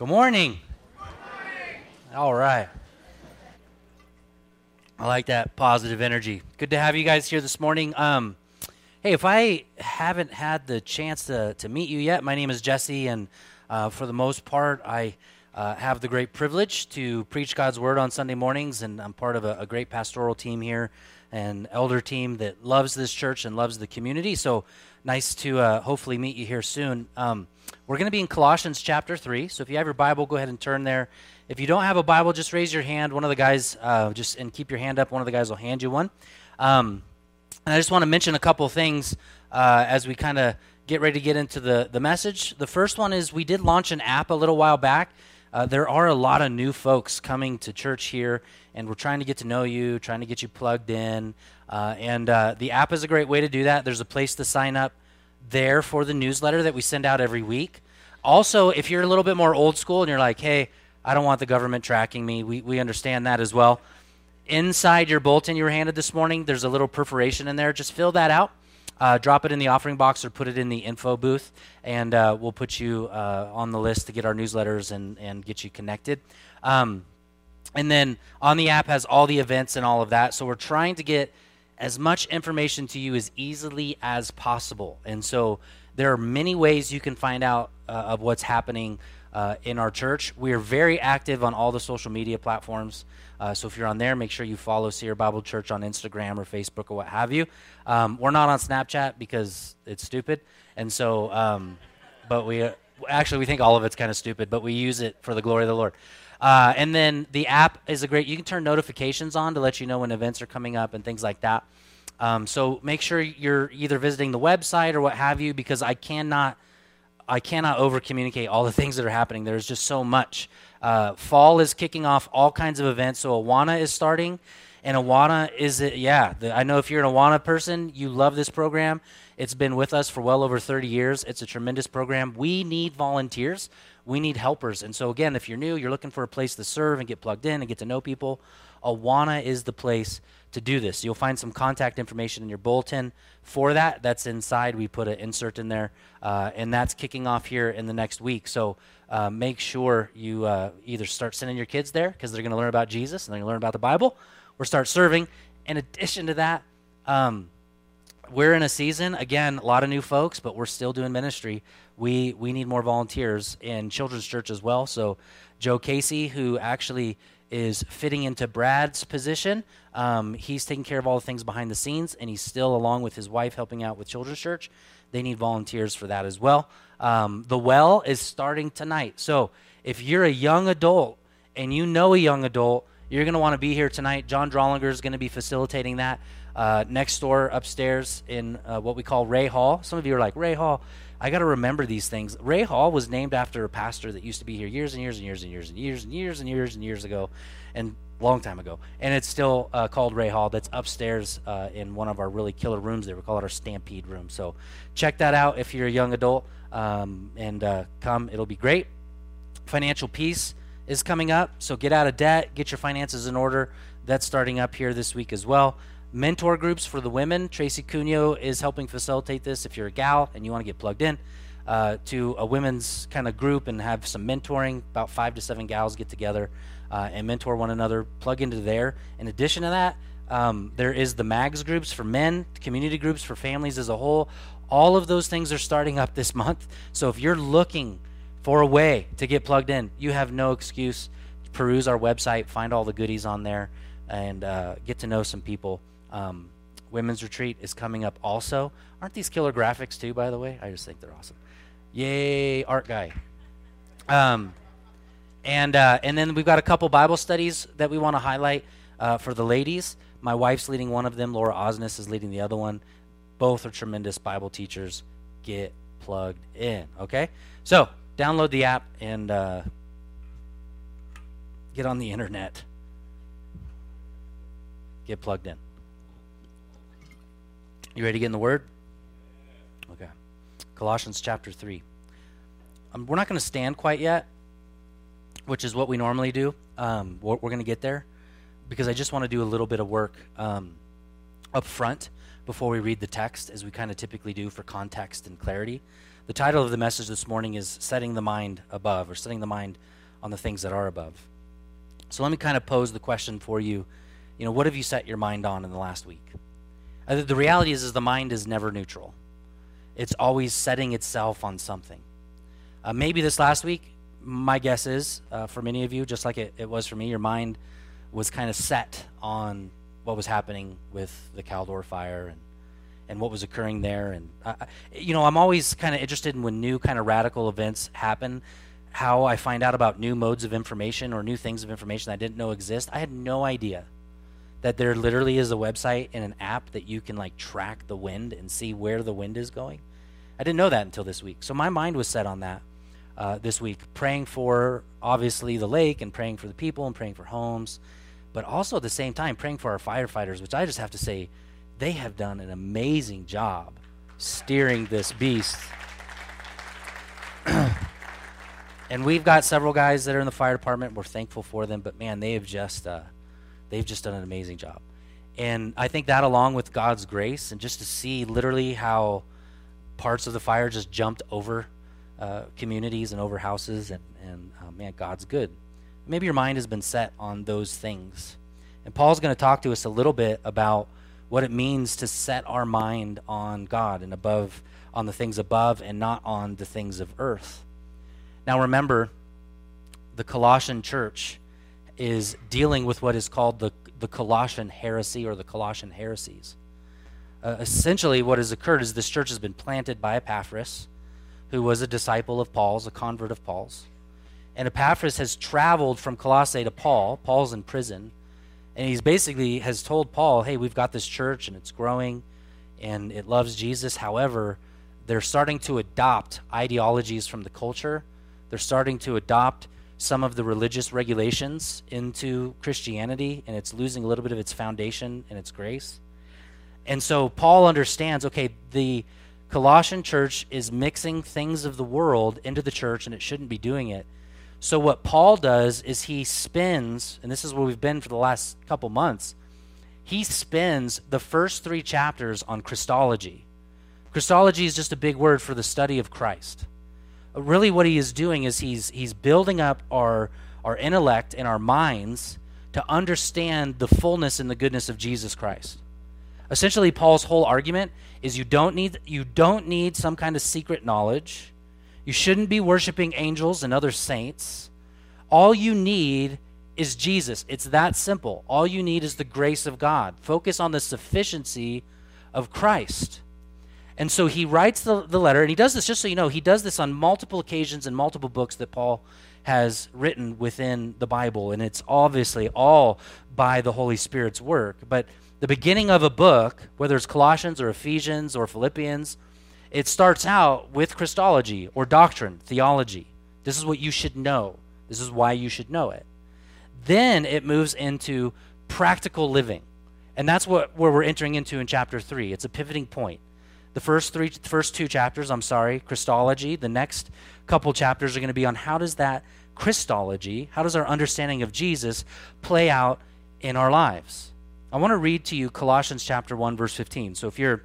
Good morning. All right. I like that positive energy. Good to have you guys here this morning. Um, hey, if I haven't had the chance to, to meet you yet, my name is Jesse, and uh, for the most part, I uh, have the great privilege to preach God's Word on Sunday mornings, and I'm part of a, a great pastoral team here and elder team that loves this church and loves the community. So nice to uh, hopefully meet you here soon. Um, we're going to be in Colossians chapter 3. So if you have your Bible, go ahead and turn there. If you don't have a Bible, just raise your hand. One of the guys, uh, just and keep your hand up. One of the guys will hand you one. Um, and I just want to mention a couple things uh, as we kind of get ready to get into the, the message. The first one is we did launch an app a little while back. Uh, there are a lot of new folks coming to church here, and we're trying to get to know you, trying to get you plugged in. Uh, and uh, the app is a great way to do that. There's a place to sign up there for the newsletter that we send out every week. Also, if you're a little bit more old school and you're like, hey, I don't want the government tracking me, we, we understand that as well. Inside your bulletin you were handed this morning, there's a little perforation in there. Just fill that out. Uh, drop it in the offering box or put it in the info booth, and uh, we'll put you uh, on the list to get our newsletters and, and get you connected. Um, and then on the app has all the events and all of that. So we're trying to get as much information to you as easily as possible. And so there are many ways you can find out uh, of what's happening uh, in our church. We are very active on all the social media platforms. Uh, so if you're on there, make sure you follow Sierra Bible Church on Instagram or Facebook or what have you. Um, we're not on Snapchat because it's stupid, and so, um, but we actually we think all of it's kind of stupid, but we use it for the glory of the Lord. Uh, and then the app is a great. You can turn notifications on to let you know when events are coming up and things like that. Um, so make sure you're either visiting the website or what have you, because I cannot, I cannot over communicate all the things that are happening. There's just so much. Uh, fall is kicking off all kinds of events. So Awana is starting, and Awana is it? Yeah, the, I know if you're an Awana person, you love this program. It's been with us for well over 30 years. It's a tremendous program. We need volunteers we need helpers. And so, again, if you're new, you're looking for a place to serve and get plugged in and get to know people, Awana is the place to do this. You'll find some contact information in your bulletin for that. That's inside. We put an insert in there, uh, and that's kicking off here in the next week. So uh, make sure you uh, either start sending your kids there because they're going to learn about Jesus and they're going to learn about the Bible, or start serving. In addition to that, um, we're in a season again a lot of new folks but we're still doing ministry we we need more volunteers in children's church as well so joe casey who actually is fitting into brad's position um, he's taking care of all the things behind the scenes and he's still along with his wife helping out with children's church they need volunteers for that as well um, the well is starting tonight so if you're a young adult and you know a young adult you're going to want to be here tonight john drollinger is going to be facilitating that uh, next door upstairs in uh, what we call Ray Hall. Some of you are like, Ray Hall. I got to remember these things. Ray Hall was named after a pastor that used to be here years and years and years and years and years and years and years and years ago, and long time ago. And it's still uh, called Ray Hall. That's upstairs uh, in one of our really killer rooms there. We call it our Stampede room. So check that out if you're a young adult um, and uh, come. It'll be great. Financial peace is coming up. So get out of debt, get your finances in order. That's starting up here this week as well mentor groups for the women. Tracy Cuneo is helping facilitate this. If you're a gal and you want to get plugged in uh, to a women's kind of group and have some mentoring, about five to seven gals get together uh, and mentor one another, plug into there. In addition to that, um, there is the MAGS groups for men, community groups for families as a whole. All of those things are starting up this month. So if you're looking for a way to get plugged in, you have no excuse. Peruse our website, find all the goodies on there, and uh, get to know some people um, women's retreat is coming up also. Aren't these killer graphics too, by the way? I just think they're awesome. Yay, art guy. Um, and uh, and then we've got a couple Bible studies that we want to highlight uh, for the ladies. My wife's leading one of them. Laura Osnes is leading the other one. Both are tremendous Bible teachers. Get plugged in. Okay, so download the app and uh, get on the internet. Get plugged in. You ready to get in the Word? Okay. Colossians chapter 3. Um, we're not going to stand quite yet, which is what we normally do. Um, we're, we're going to get there because I just want to do a little bit of work um, up front before we read the text, as we kind of typically do for context and clarity. The title of the message this morning is Setting the Mind Above, or Setting the Mind on the Things That Are Above. So let me kind of pose the question for you. You know, what have you set your mind on in the last week? Uh, the reality is, is the mind is never neutral. It's always setting itself on something. Uh, maybe this last week, my guess is, uh, for many of you, just like it, it was for me, your mind was kind of set on what was happening with the Caldor fire and and what was occurring there. And uh, you know, I'm always kind of interested in when new kind of radical events happen, how I find out about new modes of information or new things of information I didn't know exist. I had no idea that there literally is a website and an app that you can like track the wind and see where the wind is going. I didn't know that until this week. So my mind was set on that uh, this week, praying for obviously the lake and praying for the people and praying for homes, but also at the same time praying for our firefighters, which I just have to say they have done an amazing job steering this beast. and we've got several guys that are in the fire department. We're thankful for them, but man, they have just uh, they've just done an amazing job. And I think that, along with God's grace, and just to see literally how parts of the fire just jumped over uh, communities and over houses, and, and uh, man, God's good. Maybe your mind has been set on those things. And Paul's going to talk to us a little bit about what it means to set our mind on God and above on the things above and not on the things of earth. Now remember, the Colossian church is dealing with what is called the, the Colossian heresy or the Colossian heresies. Uh, essentially, what has occurred is this church has been planted by Epaphras, who was a disciple of Paul's, a convert of Paul's. And Epaphras has traveled from Colossae to Paul. Paul's in prison and he's basically has told Paul, "Hey, we've got this church and it's growing and it loves Jesus. However, they're starting to adopt ideologies from the culture. They're starting to adopt some of the religious regulations into Christianity and it's losing a little bit of its foundation and its grace." And so Paul understands, okay, the Colossian church is mixing things of the world into the church and it shouldn't be doing it. So, what Paul does is he spends, and this is where we've been for the last couple months, he spends the first three chapters on Christology. Christology is just a big word for the study of Christ. Really, what he is doing is he's, he's building up our, our intellect and our minds to understand the fullness and the goodness of Jesus Christ. Essentially, Paul's whole argument is you don't need, you don't need some kind of secret knowledge you shouldn't be worshiping angels and other saints. All you need is Jesus. It's that simple. All you need is the grace of God. Focus on the sufficiency of Christ. And so he writes the, the letter, and he does this, just so you know, he does this on multiple occasions in multiple books that Paul has written within the Bible. And it's obviously all by the Holy Spirit's work. But the beginning of a book, whether it's Colossians or Ephesians or Philippians, it starts out with Christology or doctrine, theology. This is what you should know. This is why you should know it. Then it moves into practical living. And that's what where we're entering into in chapter 3. It's a pivoting point. The first three first two chapters, I'm sorry, Christology, the next couple chapters are going to be on how does that Christology, how does our understanding of Jesus play out in our lives? I want to read to you Colossians chapter 1 verse 15. So if you're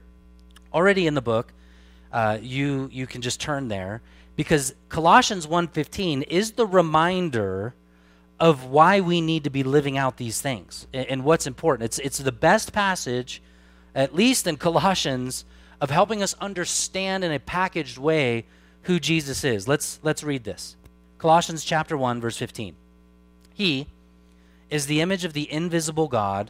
already in the book, uh, you you can just turn there because Colossians 1:15 is the reminder of why we need to be living out these things and, and what's important. It's it's the best passage, at least in Colossians, of helping us understand in a packaged way who Jesus is. Let's let's read this. Colossians chapter 1 verse 15. He is the image of the invisible God,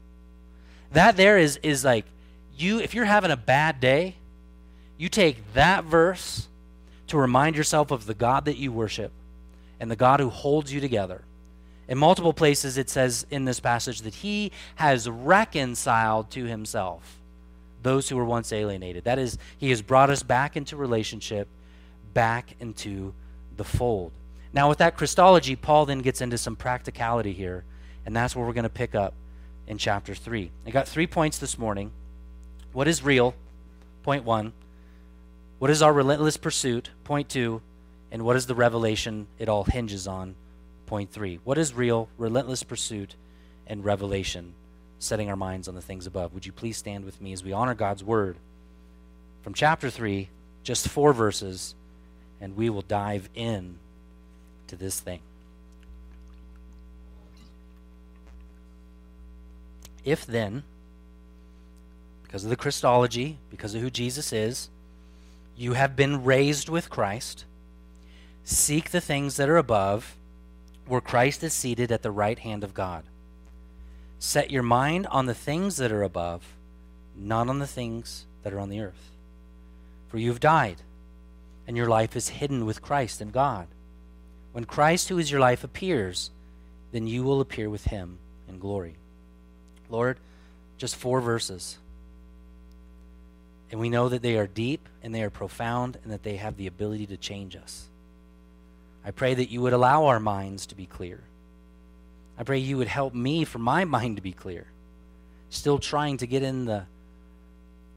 That there is is like you if you're having a bad day, you take that verse to remind yourself of the God that you worship and the God who holds you together. In multiple places it says in this passage that he has reconciled to himself those who were once alienated. That is he has brought us back into relationship, back into the fold. Now, with that Christology, Paul then gets into some practicality here, and that's where we're going to pick up in chapter 3. I got three points this morning. What is real? Point one. What is our relentless pursuit? Point two. And what is the revelation it all hinges on? Point three. What is real, relentless pursuit, and revelation? Setting our minds on the things above. Would you please stand with me as we honor God's word? From chapter 3, just four verses, and we will dive in to this thing. If then, because of the Christology, because of who Jesus is, you have been raised with Christ, seek the things that are above, where Christ is seated at the right hand of God. Set your mind on the things that are above, not on the things that are on the earth. For you have died, and your life is hidden with Christ in God. When Christ, who is your life, appears, then you will appear with him in glory. Lord, just four verses. And we know that they are deep and they are profound and that they have the ability to change us. I pray that you would allow our minds to be clear. I pray you would help me for my mind to be clear. Still trying to get in the,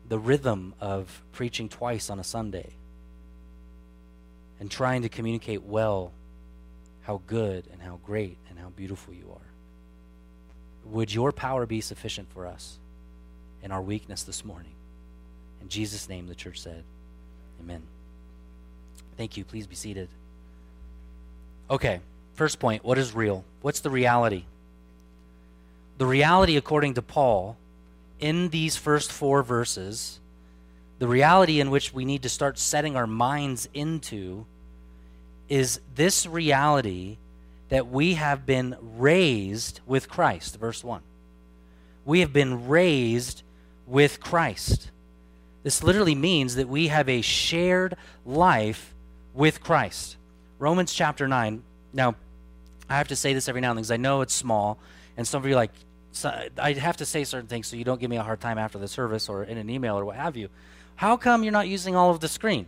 the rhythm of preaching twice on a Sunday and trying to communicate well how good and how great and how beautiful you are. Would your power be sufficient for us in our weakness this morning? In Jesus' name, the church said, Amen. Thank you. Please be seated. Okay, first point what is real? What's the reality? The reality, according to Paul, in these first four verses, the reality in which we need to start setting our minds into is this reality that we have been raised with Christ. Verse 1. We have been raised with Christ. This literally means that we have a shared life with Christ. Romans chapter 9. Now, I have to say this every now and then because I know it's small, and some of you like, so I have to say certain things so you don't give me a hard time after the service or in an email or what have you. How come you're not using all of the screen?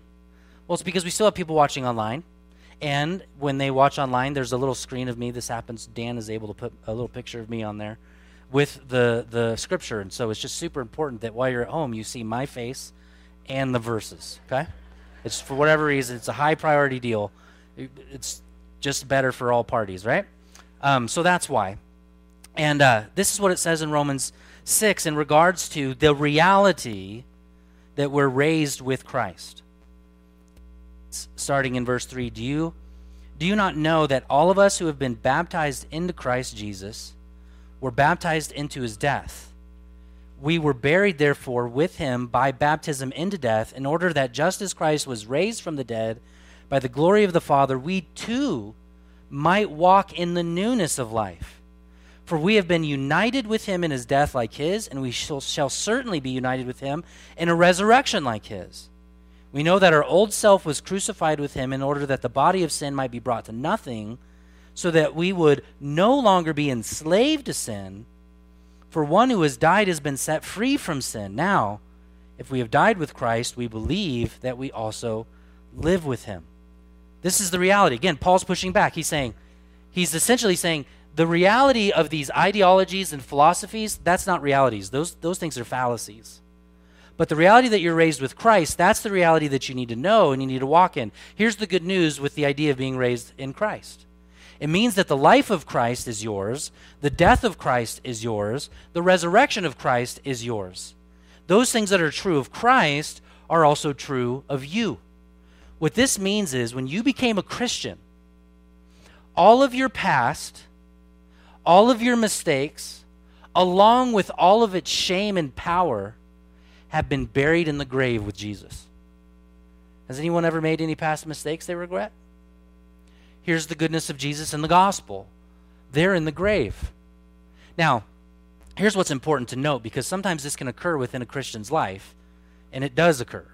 Well, it's because we still have people watching online. And when they watch online, there's a little screen of me. This happens. Dan is able to put a little picture of me on there with the, the scripture. And so it's just super important that while you're at home, you see my face and the verses. Okay? It's for whatever reason, it's a high priority deal. It's just better for all parties, right? Um, so that's why. And uh, this is what it says in Romans 6 in regards to the reality that we're raised with Christ starting in verse 3 do you do you not know that all of us who have been baptized into Christ Jesus were baptized into his death? We were buried therefore with him by baptism into death in order that just as Christ was raised from the dead by the glory of the Father we too might walk in the newness of life. For we have been united with him in his death like his and we shall, shall certainly be united with him in a resurrection like his we know that our old self was crucified with him in order that the body of sin might be brought to nothing, so that we would no longer be enslaved to sin. For one who has died has been set free from sin. Now, if we have died with Christ, we believe that we also live with him. This is the reality. Again, Paul's pushing back. He's saying, he's essentially saying, the reality of these ideologies and philosophies, that's not realities. Those, those things are fallacies. But the reality that you're raised with Christ, that's the reality that you need to know and you need to walk in. Here's the good news with the idea of being raised in Christ it means that the life of Christ is yours, the death of Christ is yours, the resurrection of Christ is yours. Those things that are true of Christ are also true of you. What this means is when you became a Christian, all of your past, all of your mistakes, along with all of its shame and power, have been buried in the grave with Jesus. Has anyone ever made any past mistakes they regret? here's the goodness of Jesus in the gospel. They're in the grave. Now, here's what's important to note because sometimes this can occur within a Christian's life, and it does occur.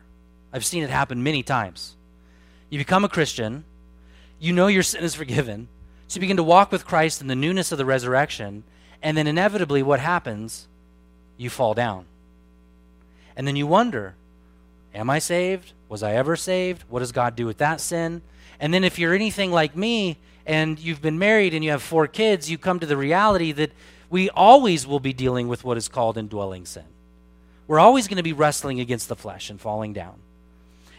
I've seen it happen many times. You become a Christian, you know your sin is forgiven, so you begin to walk with Christ in the newness of the resurrection, and then inevitably what happens? You fall down. And then you wonder, am I saved? Was I ever saved? What does God do with that sin? And then if you're anything like me and you've been married and you have four kids, you come to the reality that we always will be dealing with what is called indwelling sin. We're always going to be wrestling against the flesh and falling down.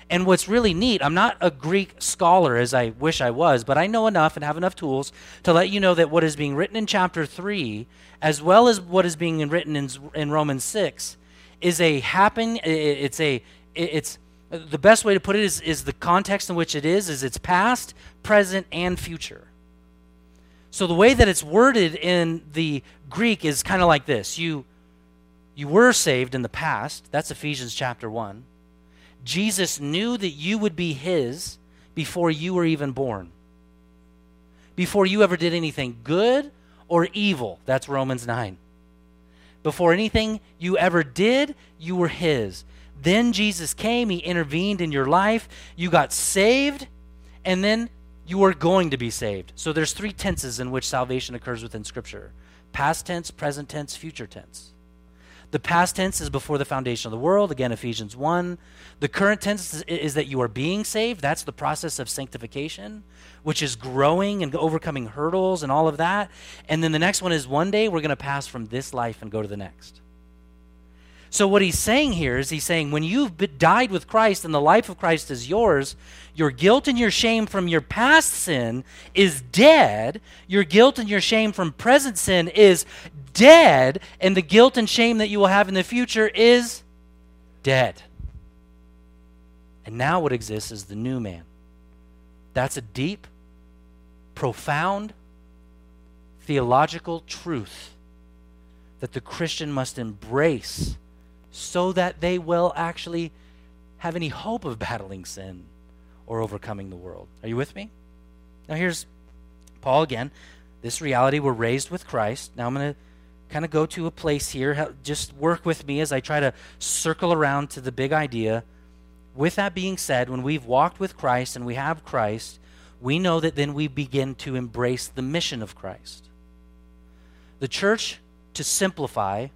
And what's really neat, I'm not a Greek scholar as I wish I was, but I know enough and have enough tools to let you know that what is being written in chapter 3, as well as what is being written in, in Romans 6, is a happen, it's a, it's, the best way to put it is, is the context in which it is, is it's past, present, and future. So the way that it's worded in the Greek is kind of like this. You, you were saved in the past. That's Ephesians chapter 1. Jesus knew that you would be his before you were even born. Before you ever did anything good or evil. That's Romans 9. Before anything you ever did, you were his. Then Jesus came, he intervened in your life, you got saved, and then you are going to be saved. So there's three tenses in which salvation occurs within scripture. Past tense, present tense, future tense. The past tense is before the foundation of the world, again, Ephesians 1. The current tense is, that you are being saved. That's the process of sanctification, which is growing and overcoming hurdles and all of that. And then the next one is one day we're going to pass from this life and go to the next. So, what he's saying here is he's saying when you've died with Christ and the life of Christ is yours, your guilt and your shame from your past sin is dead. Your guilt and your shame from present sin is dead. And the guilt and shame that you will have in the future is dead. And now what exists is the new man. That's a deep, profound, theological truth that the Christian must embrace so that they will actually have any hope of battling sin or overcoming the world. Are you with me? Now, here's Paul again. This reality, we're raised with Christ. Now, I'm going to kind of go to a place here. Just work with me as I try to circle around to the big idea. With that being said, when we've walked with Christ and we have Christ, we know that then we begin to embrace the mission of Christ. The church, to simplify,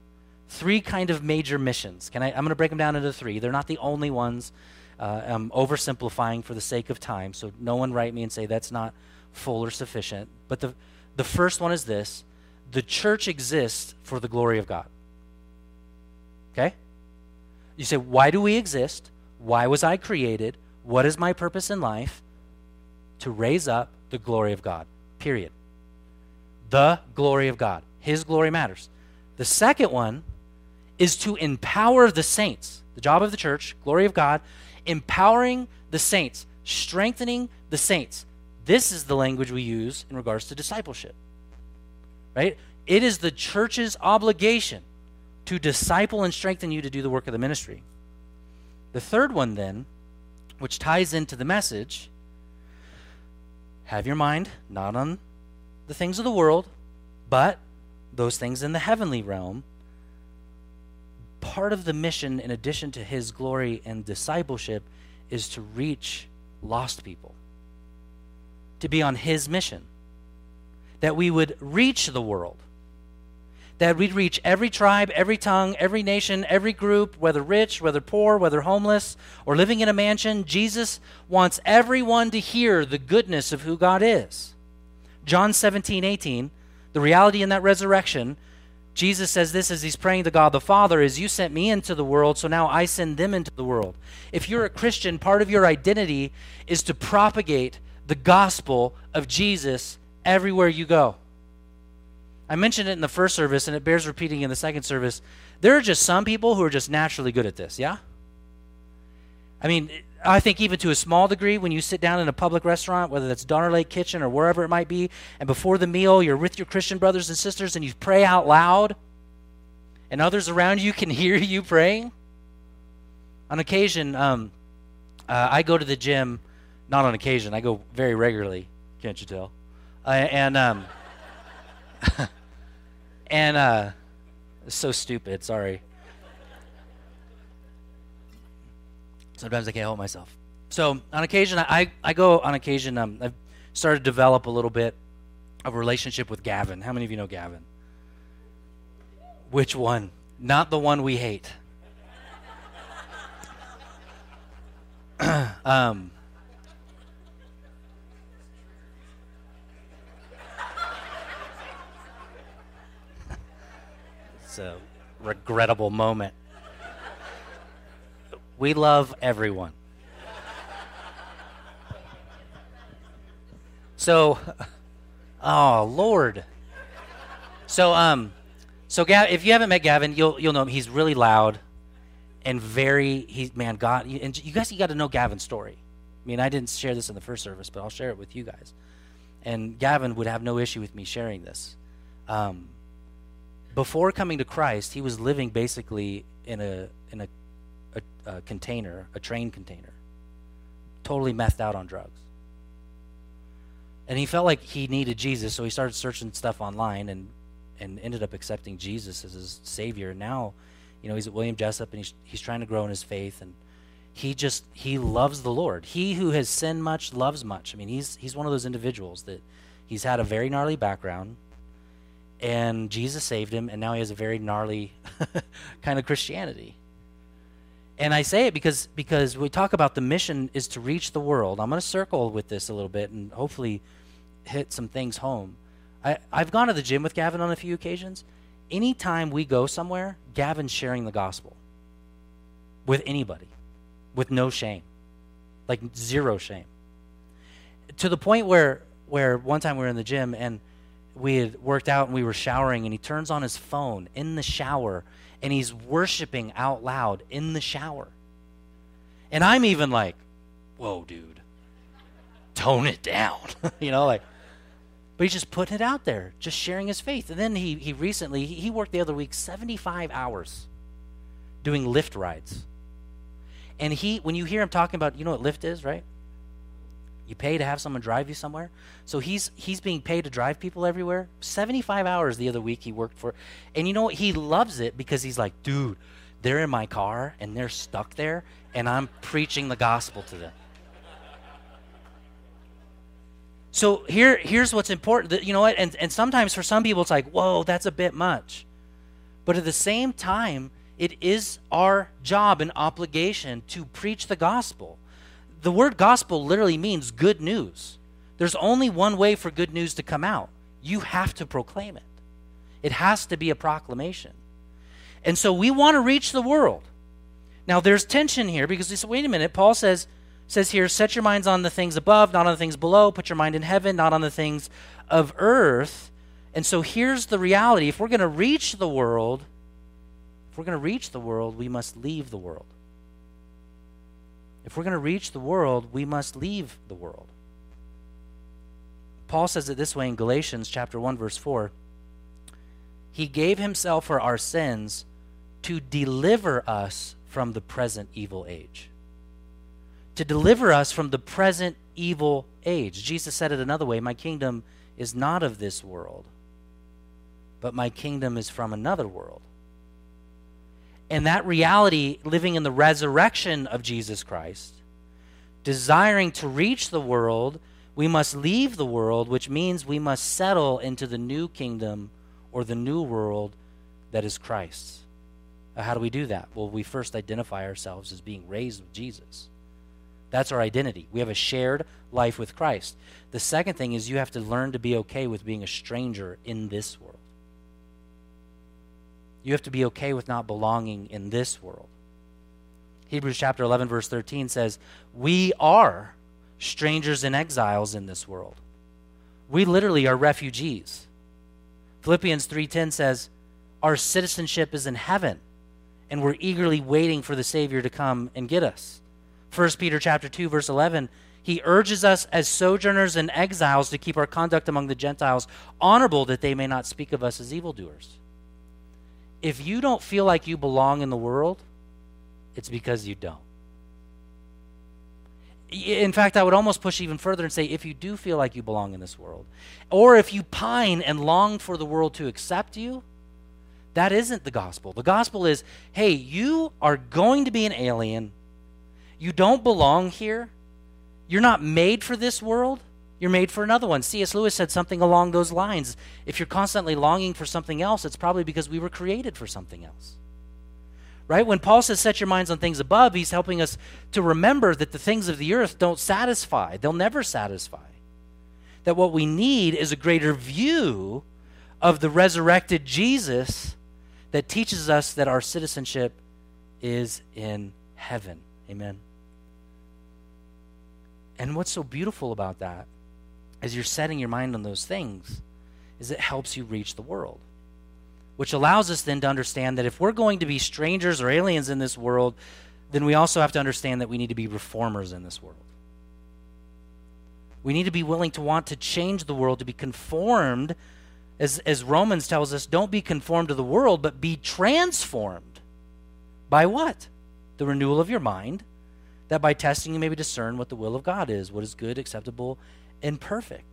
three kind of major missions. Can I, I'm going to break them down into three. They're not the only ones. Uh, I'm oversimplifying for the sake of time, so no one write me and say that's not full or sufficient. But the, the first one is this the church exists for the glory of God. Okay? You say, why do we exist? Why was I created? What is my purpose in life? To raise up the glory of God. Period. The glory of God. His glory matters. The second one is to empower the saints. The job of the church, glory of God, empowering the saints, strengthening the saints. This is the language we use in regards to discipleship. Right? It is the church's obligation to disciple and strengthen you to do the work of the ministry. The third one, then, which ties into the message, have your mind not on the things of the world, but those things in the heavenly realm part of the mission, in addition to his glory and discipleship, is to reach lost people, to be on his mission. That we would reach the world, that we'd reach every tribe, every tongue, every nation, every group, whether rich, whether poor, whether homeless, or living in a mansion. Jesus wants everyone to hear the goodness of who God is. John 17, 18, the reality in that resurrection Jesus says this as he's praying to God the Father is you sent me into the world, so now I send them into the world. If you're a Christian, part of your identity is to propagate the gospel of Jesus everywhere you go. I mentioned it in the first service and it bears repeating in the second service. There are just some people who are just naturally good at this, yeah? I mean, I think even to a small degree, when you sit down in a public restaurant, whether that's Donner Lake Kitchen or wherever it might be, and before the meal you're with your Christian brothers and sisters and you pray out loud, and others around you can hear you praying. On occasion, um, uh, I go to the gym, not on occasion, I go very regularly. Can't you tell? Uh, and um, and uh, so stupid. Sorry. Sometimes I can't help myself. So on occasion, I, I go on occasion. Um, I've started to develop a little bit of a relationship with Gavin. How many of you know Gavin? Which one? Not the one we hate. um, it's a regrettable moment. We love everyone. So, oh Lord. So um, so Gav, if you haven't met Gavin, you'll you'll know him. He's really loud, and very he's man God. And you guys, you got to know Gavin's story. I mean, I didn't share this in the first service, but I'll share it with you guys. And Gavin would have no issue with me sharing this. Um, before coming to Christ, he was living basically in a in a, a, a container, a train container, totally methed out on drugs and he felt like he needed Jesus, so he started searching stuff online and and ended up accepting Jesus as his savior. Now, you know, he's at William Jessup and he's he's trying to grow in his faith and he just he loves the Lord. He who has sinned much loves much. I mean, he's he's one of those individuals that he's had a very gnarly background and Jesus saved him and now he has a very gnarly kind of Christianity. And I say it because because we talk about the mission is to reach the world. I'm going to circle with this a little bit and hopefully hit some things home. I, I've gone to the gym with Gavin on a few occasions. Anytime we go somewhere, Gavin's sharing the gospel with anybody, with no shame, like zero shame. To the point where where one time we were in the gym and we had worked out and we were showering and he turns on his phone in the shower and he's worshiping out loud in the shower. And I'm even like, whoa, dude, tone it down. you know, like, but he's just putting it out there, just sharing his faith. And then he, he recently, he worked the other week 75 hours doing Lyft rides. And he, when you hear him talking about, you know what Lyft is, right? You pay to have someone drive you somewhere. So he's he's being paid to drive people everywhere. 75 hours the other week he worked for. And you know what? He loves it because he's like, dude, they're in my car and they're stuck there and I'm preaching the gospel to them. So here, here's what's important. You know what? And, and sometimes for some people, it's like, whoa, that's a bit much. But at the same time, it is our job and obligation to preach the gospel. The word gospel literally means good news. There's only one way for good news to come out you have to proclaim it, it has to be a proclamation. And so we want to reach the world. Now, there's tension here because we say, wait a minute, Paul says, says here, set your minds on the things above, not on the things below. Put your mind in heaven, not on the things of earth. And so here's the reality if we're going to reach the world, if we're going to reach the world, we must leave the world. If we're going to reach the world, we must leave the world. Paul says it this way in Galatians chapter 1 verse 4. He gave himself for our sins to deliver us from the present evil age to deliver us from the present evil age. Jesus said it another way My kingdom is not of this world, but my kingdom is from another world. And that reality, living in the resurrection of Jesus Christ, desiring to reach the world, we must leave the world, which means we must settle into the new kingdom or the new world that is Christ. How do we do that? Well, we first identify ourselves as being raised with Jesus. That's our identity. We have a shared life with Christ. The second thing is you have to learn to be okay with being a stranger in this world. You have to be okay with not belonging in this world. Hebrews chapter 11 verse 13 says, "We are strangers and exiles in this world. We literally are refugees." Philippians 3:10 says, "Our citizenship is in heaven, and we're eagerly waiting for the Savior to come and get us." 1 Peter chapter 2 verse 11 he urges us as sojourners and exiles to keep our conduct among the Gentiles honorable that they may not speak of us as evildoers. If you don't feel like you belong in the world, it's because you don't. in fact, I would almost push even further and say if you do feel like you belong in this world, or if you pine and long for the world to accept you, that isn't the gospel. The gospel is hey, you are going to be an alien. You don't belong here. You're not made for this world. You're made for another one. C.S. Lewis said something along those lines. If you're constantly longing for something else, it's probably because we were created for something else right? When Paul says set your minds on things above, he's helping us to remember that the things of the earth don't satisfy, they'll never satisfy. That what we need is a greater view of the resurrected Jesus that teaches us that our citizenship is in heaven. Amen. And what's so beautiful about that, as you're setting your mind on those things, is it helps you reach the world which allows us then to understand that if we're going to be strangers or aliens in this world, then we also have to understand that we need to be reformers in this world. We need to be willing to want to change the world, to be conformed, as, as Romans tells us, don't be conformed to the world, but be transformed. By what? The renewal of your mind, that by testing you may be discern what the will of God is, what is good, acceptable, and perfect.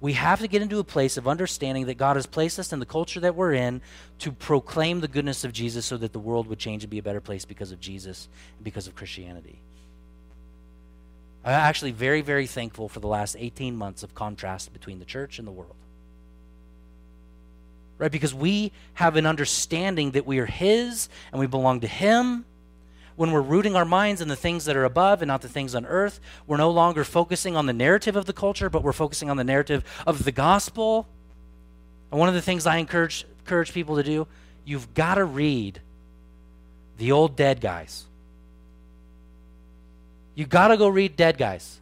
We have to get into a place of understanding that God has placed us in the culture that we're in to proclaim the goodness of Jesus so that the world would change and be a better place because of Jesus and because of Christianity. I'm actually very, very thankful for the last 18 months of contrast between the church and the world. Right? Because we have an understanding that we are His and we belong to Him when we're rooting our minds in the things that are above and not the things on earth, we're no longer focusing on the narrative of the culture, but we're focusing on the narrative of the gospel. And one of the things I encourage, encourage people to do, you've got to read the old dead guys. You got to go read dead guys.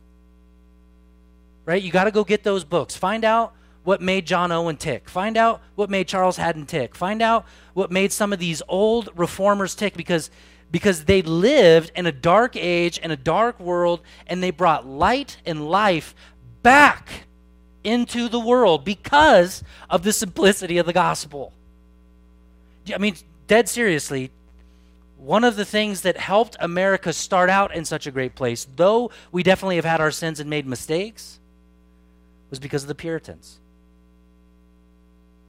Right? You got to go get those books. Find out what made John Owen tick. Find out what made Charles Haddon tick. Find out what made some of these old reformers tick because because they lived in a dark age and a dark world and they brought light and life back into the world because of the simplicity of the gospel. I mean, dead seriously, one of the things that helped America start out in such a great place, though we definitely have had our sins and made mistakes, was because of the Puritans.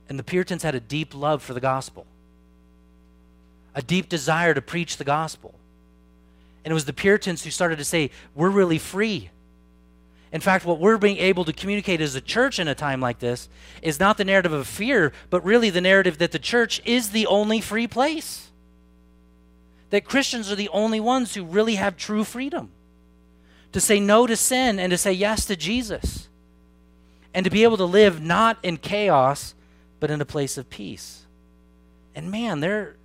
And the Puritans had a deep love for the gospel a deep desire to preach the gospel. And it was the Puritans who started to say, We're really free. In fact, what we're being able to communicate as a church in a time like this is not the narrative of fear, but really the narrative that the church is the only free place. That Christians are the only ones who really have true freedom to say no to sin and to say yes to Jesus. And to be able to live not in chaos, but in a place of peace. And man, there,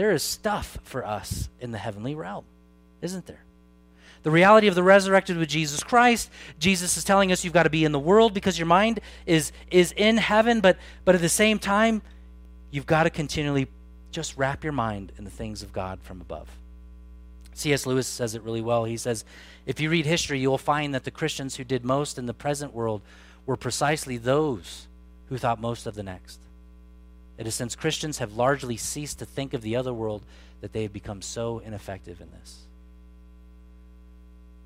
there is stuff for us in the heavenly realm, isn't there? The reality of the resurrected with Jesus Christ, Jesus is telling us you've got to be in the world because your mind is is in heaven, but but at the same time, you've got to continually just wrap your mind in the things of God from above. C.S. Lewis says it really well. He says, if you read history, you will find that the Christians who did most in the present world were precisely those who thought most of the next. It is since Christians have largely ceased to think of the other world that they have become so ineffective in this.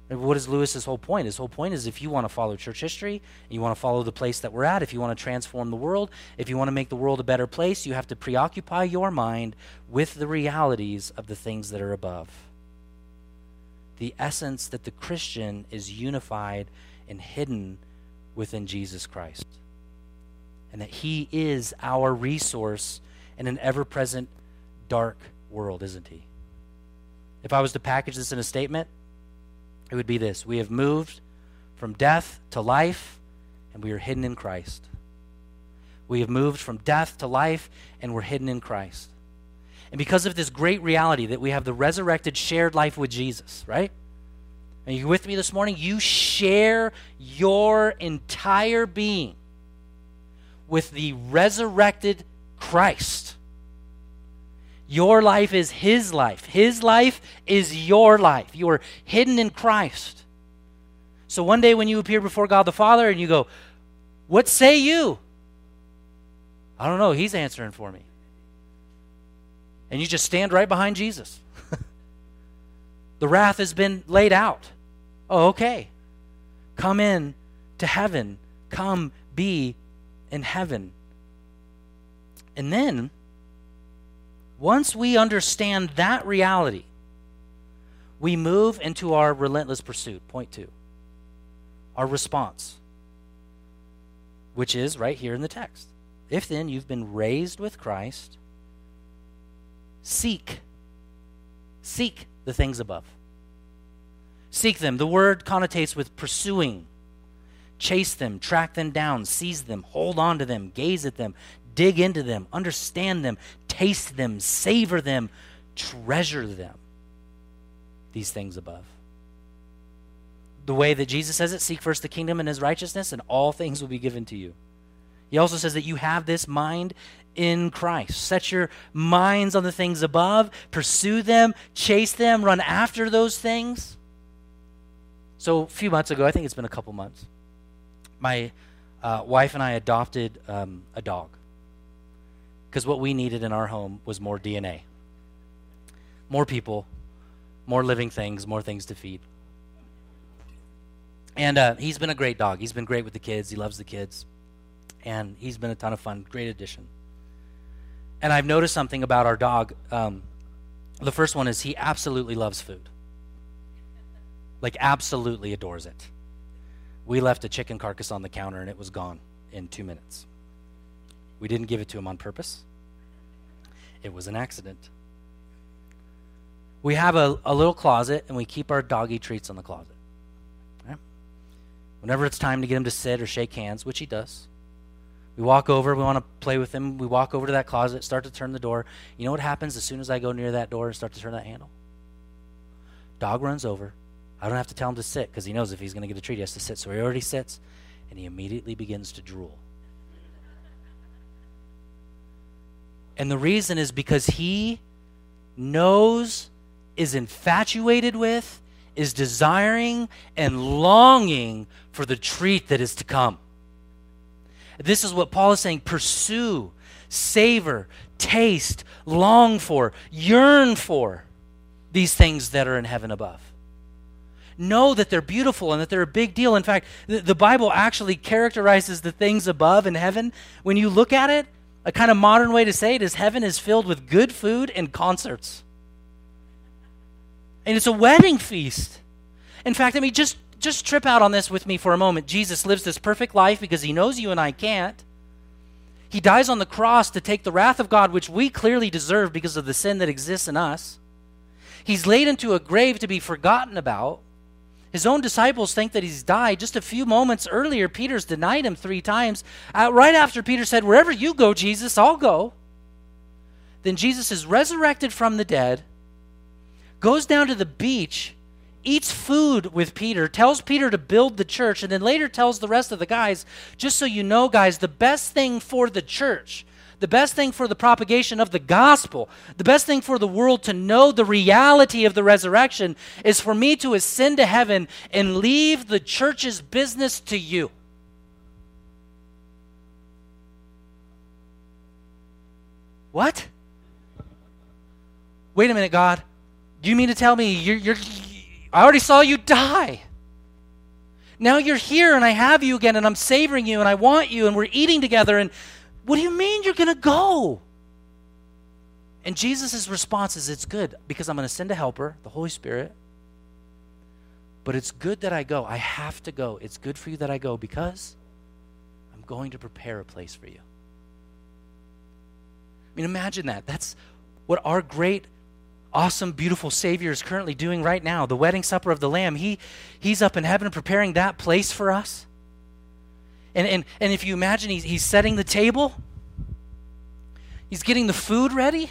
What is Lewis's whole point? His whole point is if you want to follow church history, you want to follow the place that we're at, if you want to transform the world, if you want to make the world a better place, you have to preoccupy your mind with the realities of the things that are above. The essence that the Christian is unified and hidden within Jesus Christ and that He is our resource in an ever present dark world, isn't He? If I was to package this in a statement, it would be this We have moved from death to life, and we are hidden in Christ. We have moved from death to life, and we're hidden in Christ. And because of this great reality that we have the resurrected, shared life with Jesus, right? Are you with me this morning? You share your entire being with the resurrected Christ. Your life is His life. His life is your life. You are hidden in Christ. So one day when you appear before God the Father and you go, What say you? I don't know. He's answering for me. And you just stand right behind Jesus. the wrath has been laid out. Oh, okay. Come in to heaven. Come be in heaven. And then, once we understand that reality, we move into our relentless pursuit. Point two. Our response, which is right here in the text. If then you've been raised with Christ, seek, seek the things above. Seek them. The word connotates with pursuing. Chase them, track them down, seize them, hold on to them, gaze at them, dig into them, understand them, taste them, savor them, treasure them. These things above. The way that Jesus says it seek first the kingdom and his righteousness, and all things will be given to you. He also says that you have this mind in Christ. Set your minds on the things above, pursue them, chase them, run after those things. So, a few months ago, I think it's been a couple months, my uh, wife and I adopted um, a dog because what we needed in our home was more DNA, more people, more living things, more things to feed. And uh, he's been a great dog. He's been great with the kids. He loves the kids. And he's been a ton of fun. Great addition. And I've noticed something about our dog. Um, the first one is he absolutely loves food, like, absolutely adores it. We left a chicken carcass on the counter and it was gone in two minutes. We didn't give it to him on purpose, it was an accident. We have a, a little closet and we keep our doggy treats in the closet. Right? Whenever it's time to get him to sit or shake hands, which he does, we walk over, we want to play with him. We walk over to that closet, start to turn the door. You know what happens as soon as I go near that door and start to turn that handle? Dog runs over, I don't have to tell him to sit because he knows if he's going to get a treat, he has to sit. So he already sits, and he immediately begins to drool. And the reason is because he knows, is infatuated with, is desiring, and longing for the treat that is to come. This is what Paul is saying pursue, savor, taste, long for, yearn for these things that are in heaven above know that they're beautiful and that they're a big deal. In fact, the, the Bible actually characterizes the things above in heaven. When you look at it, a kind of modern way to say it is heaven is filled with good food and concerts. And it's a wedding feast. In fact, I mean, just, just trip out on this with me for a moment. Jesus lives this perfect life because he knows you and I can't. He dies on the cross to take the wrath of God, which we clearly deserve because of the sin that exists in us. He's laid into a grave to be forgotten about. His own disciples think that he's died. Just a few moments earlier, Peter's denied him three times. Uh, right after Peter said, Wherever you go, Jesus, I'll go. Then Jesus is resurrected from the dead, goes down to the beach, eats food with Peter, tells Peter to build the church, and then later tells the rest of the guys, just so you know, guys, the best thing for the church the best thing for the propagation of the gospel, the best thing for the world to know the reality of the resurrection is for me to ascend to heaven and leave the church's business to you. What? Wait a minute, God. Do you mean to tell me you're, you're I already saw you die? Now you're here and I have you again and I'm savoring you and I want you and we're eating together and what do you mean you're going to go? And Jesus' response is, It's good because I'm going to send a helper, the Holy Spirit. But it's good that I go. I have to go. It's good for you that I go because I'm going to prepare a place for you. I mean, imagine that. That's what our great, awesome, beautiful Savior is currently doing right now. The wedding supper of the Lamb. He, he's up in heaven preparing that place for us. And, and, and if you imagine, he's, he's setting the table, he's getting the food ready.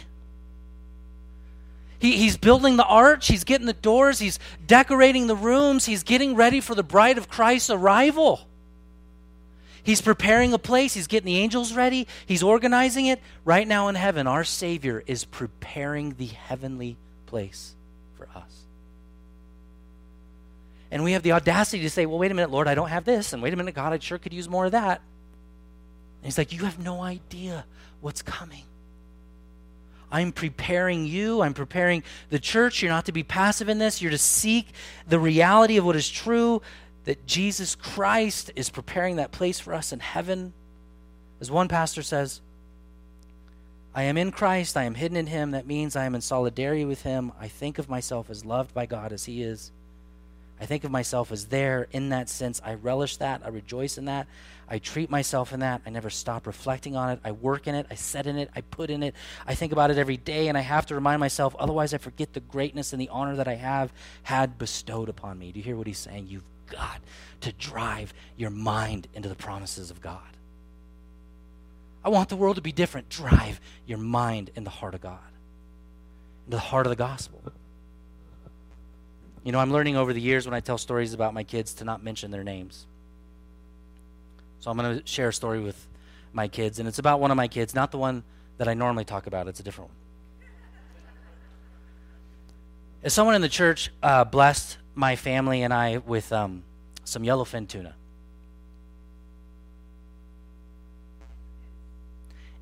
He, he's building the arch, he's getting the doors, he's decorating the rooms, he's getting ready for the bride of Christ's arrival. He's preparing a place, he's getting the angels ready, he's organizing it. Right now in heaven, our Savior is preparing the heavenly place for us. And we have the audacity to say, well, wait a minute, Lord, I don't have this. And wait a minute, God, I sure could use more of that. And he's like, you have no idea what's coming. I'm preparing you. I'm preparing the church. You're not to be passive in this. You're to seek the reality of what is true that Jesus Christ is preparing that place for us in heaven. As one pastor says, I am in Christ, I am hidden in Him. That means I am in solidarity with Him. I think of myself as loved by God as He is. I think of myself as there in that sense. I relish that. I rejoice in that. I treat myself in that. I never stop reflecting on it. I work in it. I set in it. I put in it. I think about it every day, and I have to remind myself, otherwise, I forget the greatness and the honor that I have had bestowed upon me. Do you hear what he's saying? You've got to drive your mind into the promises of God. I want the world to be different. Drive your mind in the heart of God, into the heart of the gospel. You know, I'm learning over the years when I tell stories about my kids to not mention their names. So I'm going to share a story with my kids, and it's about one of my kids, not the one that I normally talk about. It's a different one. As someone in the church uh, blessed my family and I with um, some yellowfin tuna.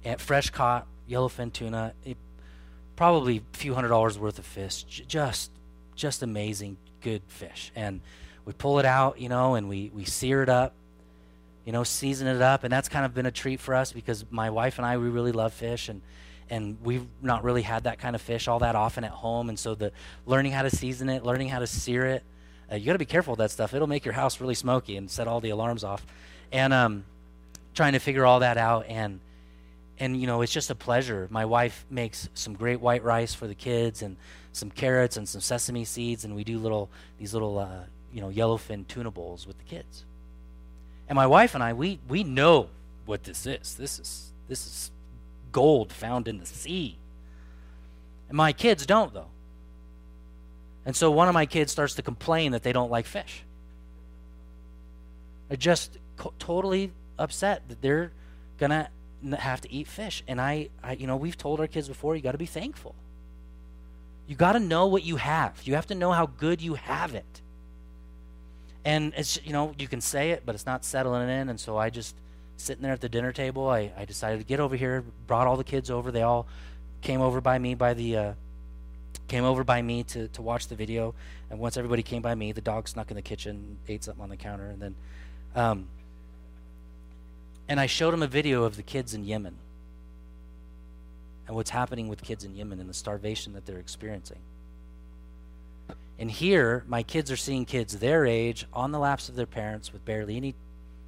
At fresh caught yellowfin tuna, it, probably a few hundred dollars worth of fish, j- just just amazing, good fish. And we pull it out, you know, and we, we sear it up, you know, season it up. And that's kind of been a treat for us because my wife and I, we really love fish. And, and we've not really had that kind of fish all that often at home. And so the learning how to season it, learning how to sear it, uh, you got to be careful with that stuff. It'll make your house really smoky and set all the alarms off. And um, trying to figure all that out. And, and you know it's just a pleasure my wife makes some great white rice for the kids and some carrots and some sesame seeds, and we do little these little uh, you know yellowfin tuna bowls with the kids. And my wife and I, we we know what this is. This is this is gold found in the sea. And my kids don't though. And so one of my kids starts to complain that they don't like fish. They're just co- totally upset that they're gonna have to eat fish. And I, I you know, we've told our kids before, you got to be thankful. You got to know what you have. You have to know how good you have it. And it's, you know, you can say it, but it's not settling in. And so I just, sitting there at the dinner table, I, I decided to get over here, brought all the kids over. They all came over by me by the, uh, came over by me to, to watch the video. And once everybody came by me, the dog snuck in the kitchen, ate something on the counter. And then, um, and I showed him a video of the kids in Yemen and what's happening with kids in Yemen and the starvation that they're experiencing. And here, my kids are seeing kids their age on the laps of their parents with barely any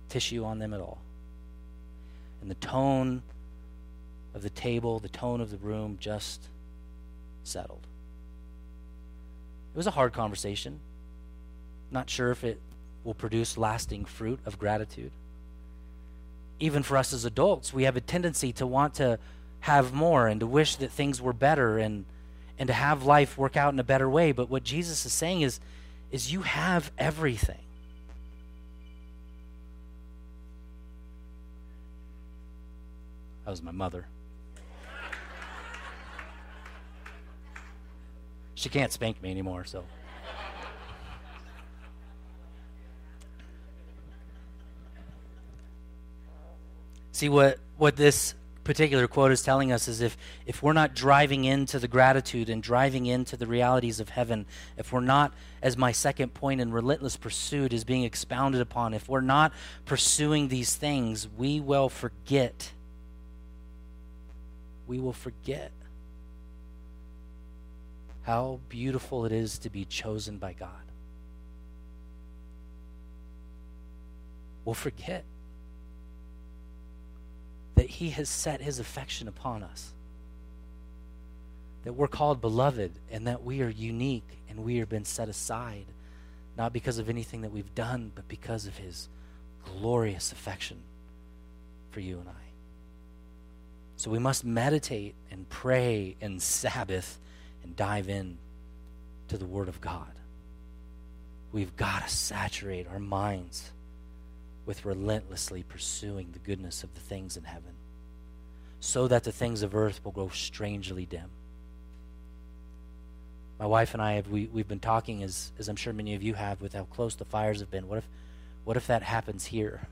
tissue on them at all. And the tone of the table, the tone of the room just settled. It was a hard conversation. Not sure if it will produce lasting fruit of gratitude. Even for us as adults, we have a tendency to want to have more and to wish that things were better and and to have life work out in a better way. But what jesus is saying is is you have everything. That was my mother. She can't spank me anymore so see what what this particular quote is telling us is if, if we're not driving into the gratitude and driving into the realities of heaven, if we're not, as my second point in relentless pursuit is being expounded upon, if we're not pursuing these things, we will forget. We will forget how beautiful it is to be chosen by God. We'll forget that He has set His affection upon us. That we're called beloved and that we are unique and we have been set aside, not because of anything that we've done, but because of His glorious affection for you and I. So we must meditate and pray and Sabbath and dive in to the Word of God. We've got to saturate our minds with relentlessly pursuing the goodness of the things in heaven, so that the things of earth will grow strangely dim. My wife and I have we, we've been talking as as I'm sure many of you have with how close the fires have been. What if what if that happens here?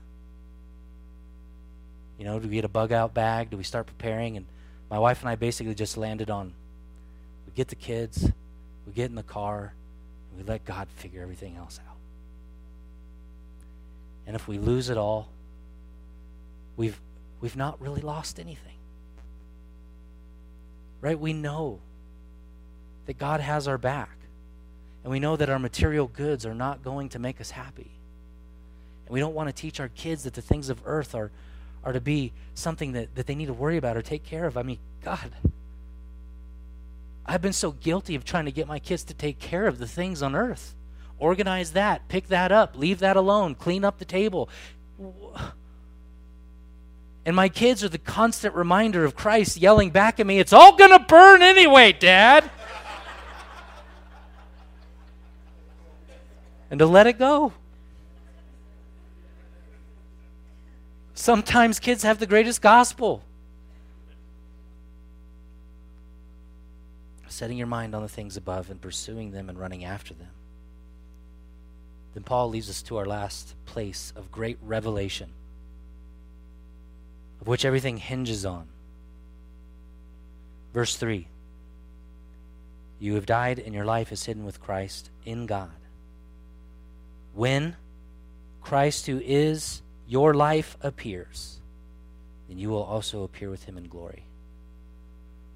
You know, do we get a bug out bag? Do we start preparing? And my wife and I basically just landed on we get the kids, we get in the car, and we let God figure everything else out. And if we lose it all, we've we've not really lost anything. Right? We know that God has our back. And we know that our material goods are not going to make us happy. And we don't want to teach our kids that the things of earth are, are to be something that, that they need to worry about or take care of. I mean, God, I've been so guilty of trying to get my kids to take care of the things on earth. Organize that, pick that up, leave that alone, clean up the table. And my kids are the constant reminder of Christ yelling back at me, It's all going to burn anyway, Dad. and to let it go. Sometimes kids have the greatest gospel. Setting your mind on the things above and pursuing them and running after them. Then Paul leads us to our last place of great revelation of which everything hinges on. Verse 3 You have died, and your life is hidden with Christ in God. When Christ, who is your life, appears, then you will also appear with him in glory.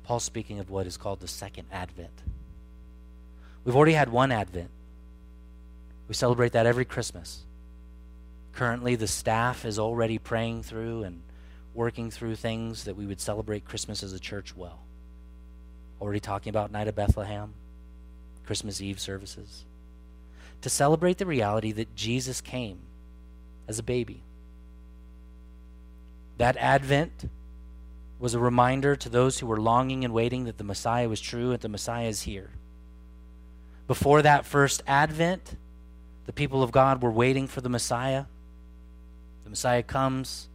Paul's speaking of what is called the second advent. We've already had one advent. We celebrate that every Christmas. Currently, the staff is already praying through and working through things that we would celebrate Christmas as a church well. Already talking about Night of Bethlehem, Christmas Eve services. To celebrate the reality that Jesus came as a baby. That Advent was a reminder to those who were longing and waiting that the Messiah was true and the Messiah is here. Before that first Advent, the people of God were waiting for the Messiah. The Messiah comes,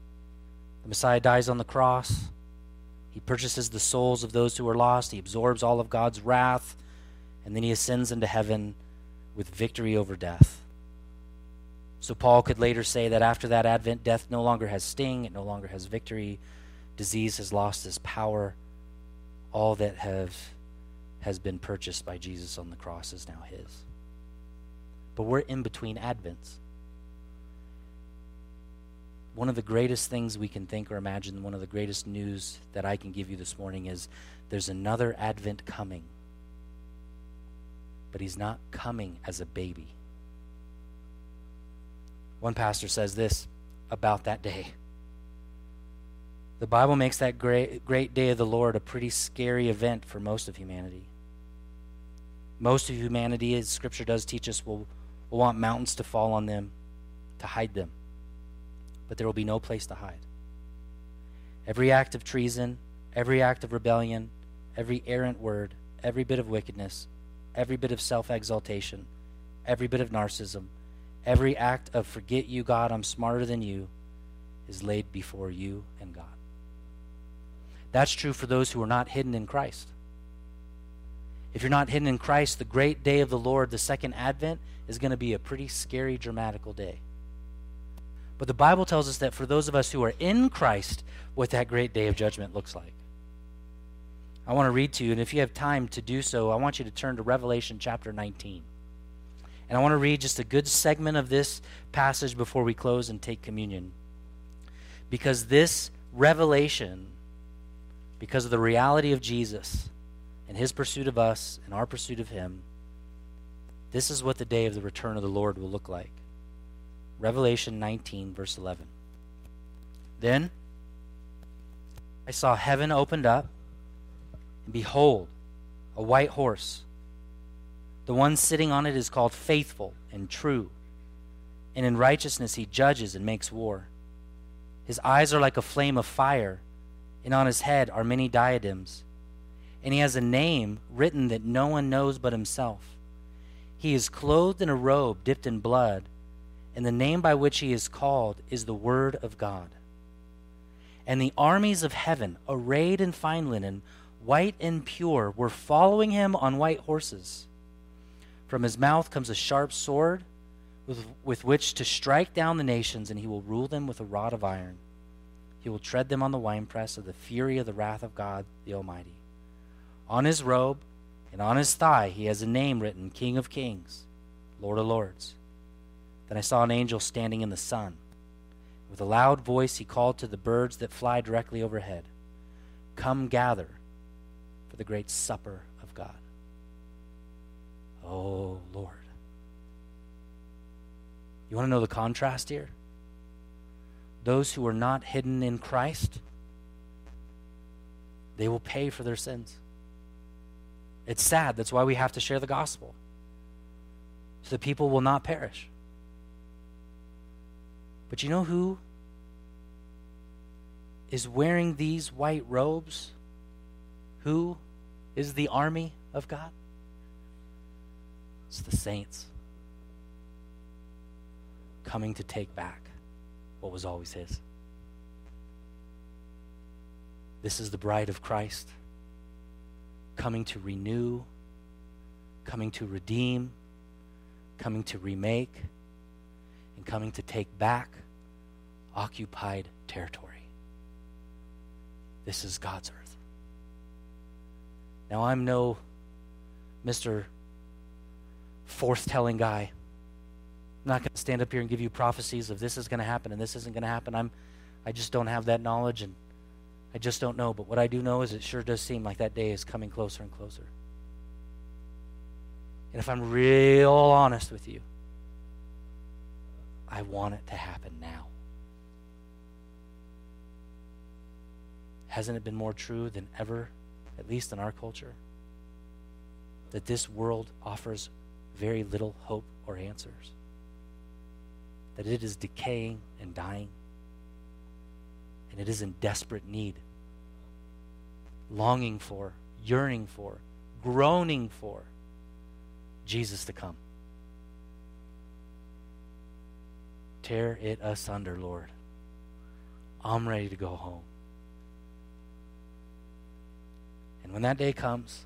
the Messiah dies on the cross. He purchases the souls of those who are lost. He absorbs all of God's wrath. And then he ascends into heaven with victory over death. So Paul could later say that after that advent, death no longer has sting, it no longer has victory. Disease has lost its power. All that have, has been purchased by Jesus on the cross is now his. But we're in between advents one of the greatest things we can think or imagine, one of the greatest news that I can give you this morning is there's another Advent coming. But he's not coming as a baby. One pastor says this about that day. The Bible makes that great, great day of the Lord a pretty scary event for most of humanity. Most of humanity, as Scripture does teach us, will, will want mountains to fall on them, to hide them but there will be no place to hide. Every act of treason, every act of rebellion, every errant word, every bit of wickedness, every bit of self exaltation, every bit of narcissism, every act of forget you, God, I'm smarter than you, is laid before you and God. That's true for those who are not hidden in Christ. If you're not hidden in Christ, the great day of the Lord, the second advent, is going to be a pretty scary, dramatical day. But the Bible tells us that for those of us who are in Christ, what that great day of judgment looks like. I want to read to you, and if you have time to do so, I want you to turn to Revelation chapter 19. And I want to read just a good segment of this passage before we close and take communion. Because this revelation, because of the reality of Jesus and his pursuit of us and our pursuit of him, this is what the day of the return of the Lord will look like. Revelation 19, verse 11. Then I saw heaven opened up, and behold, a white horse. The one sitting on it is called Faithful and True, and in righteousness he judges and makes war. His eyes are like a flame of fire, and on his head are many diadems. And he has a name written that no one knows but himself. He is clothed in a robe dipped in blood and the name by which he is called is the Word of God. And the armies of heaven, arrayed in fine linen, white and pure, were following him on white horses. From his mouth comes a sharp sword with, with which to strike down the nations, and he will rule them with a rod of iron. He will tread them on the winepress of the fury of the wrath of God the Almighty. On his robe and on his thigh he has a name written King of Kings, Lord of Lords. Then I saw an angel standing in the sun. With a loud voice he called to the birds that fly directly overhead Come gather for the great supper of God. Oh, Lord. You want to know the contrast here? those who are not hidden in Christ, they will pay for their sins. It's sad. That's why we have to share the gospel. So that people will not perish. But you know who is wearing these white robes? Who is the army of God? It's the saints coming to take back what was always his. This is the bride of Christ coming to renew, coming to redeem, coming to remake, and coming to take back occupied territory. This is God's earth. Now, I'm no Mr. Forth telling guy. I'm not going to stand up here and give you prophecies of this is going to happen and this isn't going to happen. I'm, I just don't have that knowledge and I just don't know. But what I do know is it sure does seem like that day is coming closer and closer. And if I'm real honest with you, I want it to happen now. Hasn't it been more true than ever, at least in our culture, that this world offers very little hope or answers? that it is decaying and dying, and it is in desperate need, longing for, yearning for, groaning for Jesus to come. Tear it asunder, Lord. I'm ready to go home. And when that day comes,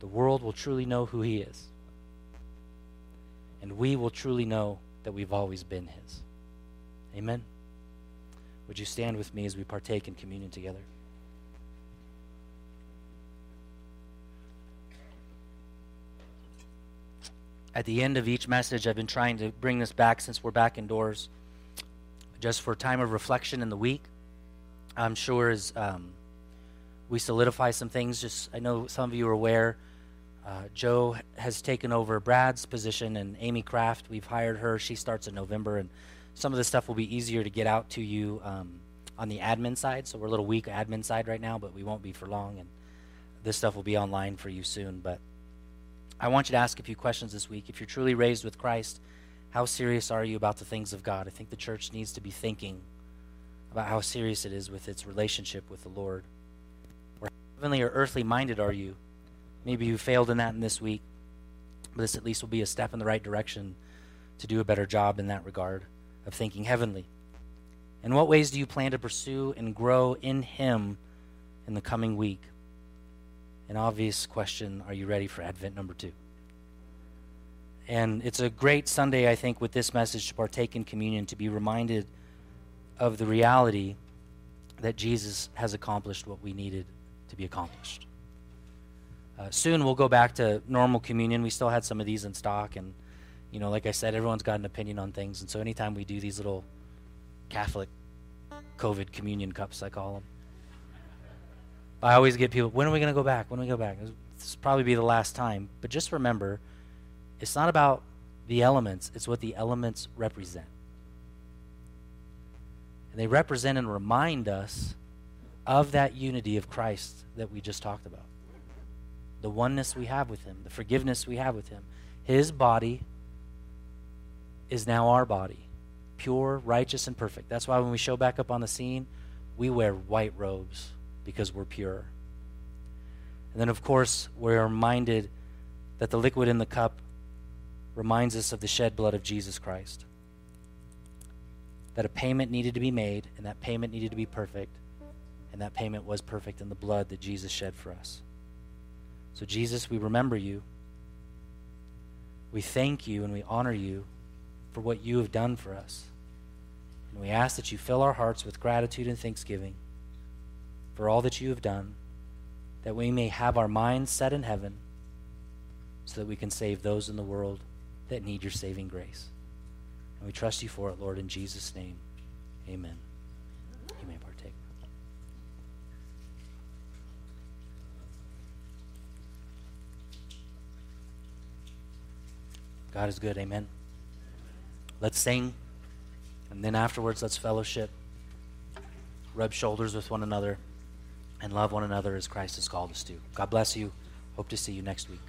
the world will truly know who He is. And we will truly know that we've always been His. Amen? Would you stand with me as we partake in communion together? At the end of each message, I've been trying to bring this back since we're back indoors, just for time of reflection in the week. I'm sure as um, we solidify some things, just I know some of you are aware uh, Joe has taken over Brad's position, and Amy Kraft, we've hired her. She starts in November, and some of the stuff will be easier to get out to you um, on the admin side. So we're a little weak admin side right now, but we won't be for long, and this stuff will be online for you soon. But I want you to ask a few questions this week. If you're truly raised with Christ, how serious are you about the things of God? I think the church needs to be thinking about how serious it is with its relationship with the Lord. Or heavenly or earthly minded are you? Maybe you failed in that in this week, but this at least will be a step in the right direction to do a better job in that regard of thinking heavenly. In what ways do you plan to pursue and grow in Him in the coming week? An obvious question are you ready for Advent number two? And it's a great Sunday, I think, with this message to partake in communion, to be reminded of the reality that Jesus has accomplished what we needed to be accomplished. Uh, soon we'll go back to normal communion. We still had some of these in stock, and you know, like I said, everyone's got an opinion on things, and so anytime we do these little Catholic COVID communion cups, I call them, I always get people. When are we going to go back? When are we go back? This will probably be the last time. But just remember, it's not about the elements; it's what the elements represent, and they represent and remind us of that unity of Christ that we just talked about the oneness we have with Him, the forgiveness we have with Him. His body is now our body, pure, righteous, and perfect. That's why when we show back up on the scene, we wear white robes because we're pure. And then, of course, we're reminded that the liquid in the cup reminds us of the shed blood of Jesus Christ. That a payment needed to be made, and that payment needed to be perfect, and that payment was perfect in the blood that Jesus shed for us. So, Jesus, we remember you. We thank you and we honor you for what you have done for us. And we ask that you fill our hearts with gratitude and thanksgiving for all that you have done, that we may have our minds set in heaven so that we can save those in the world that need your saving grace. And we trust you for it, Lord, in Jesus' name. Amen. You may partake. God is good. Amen. Let's sing. And then afterwards, let's fellowship, rub shoulders with one another, and love one another as Christ has called us to. God bless you. Hope to see you next week.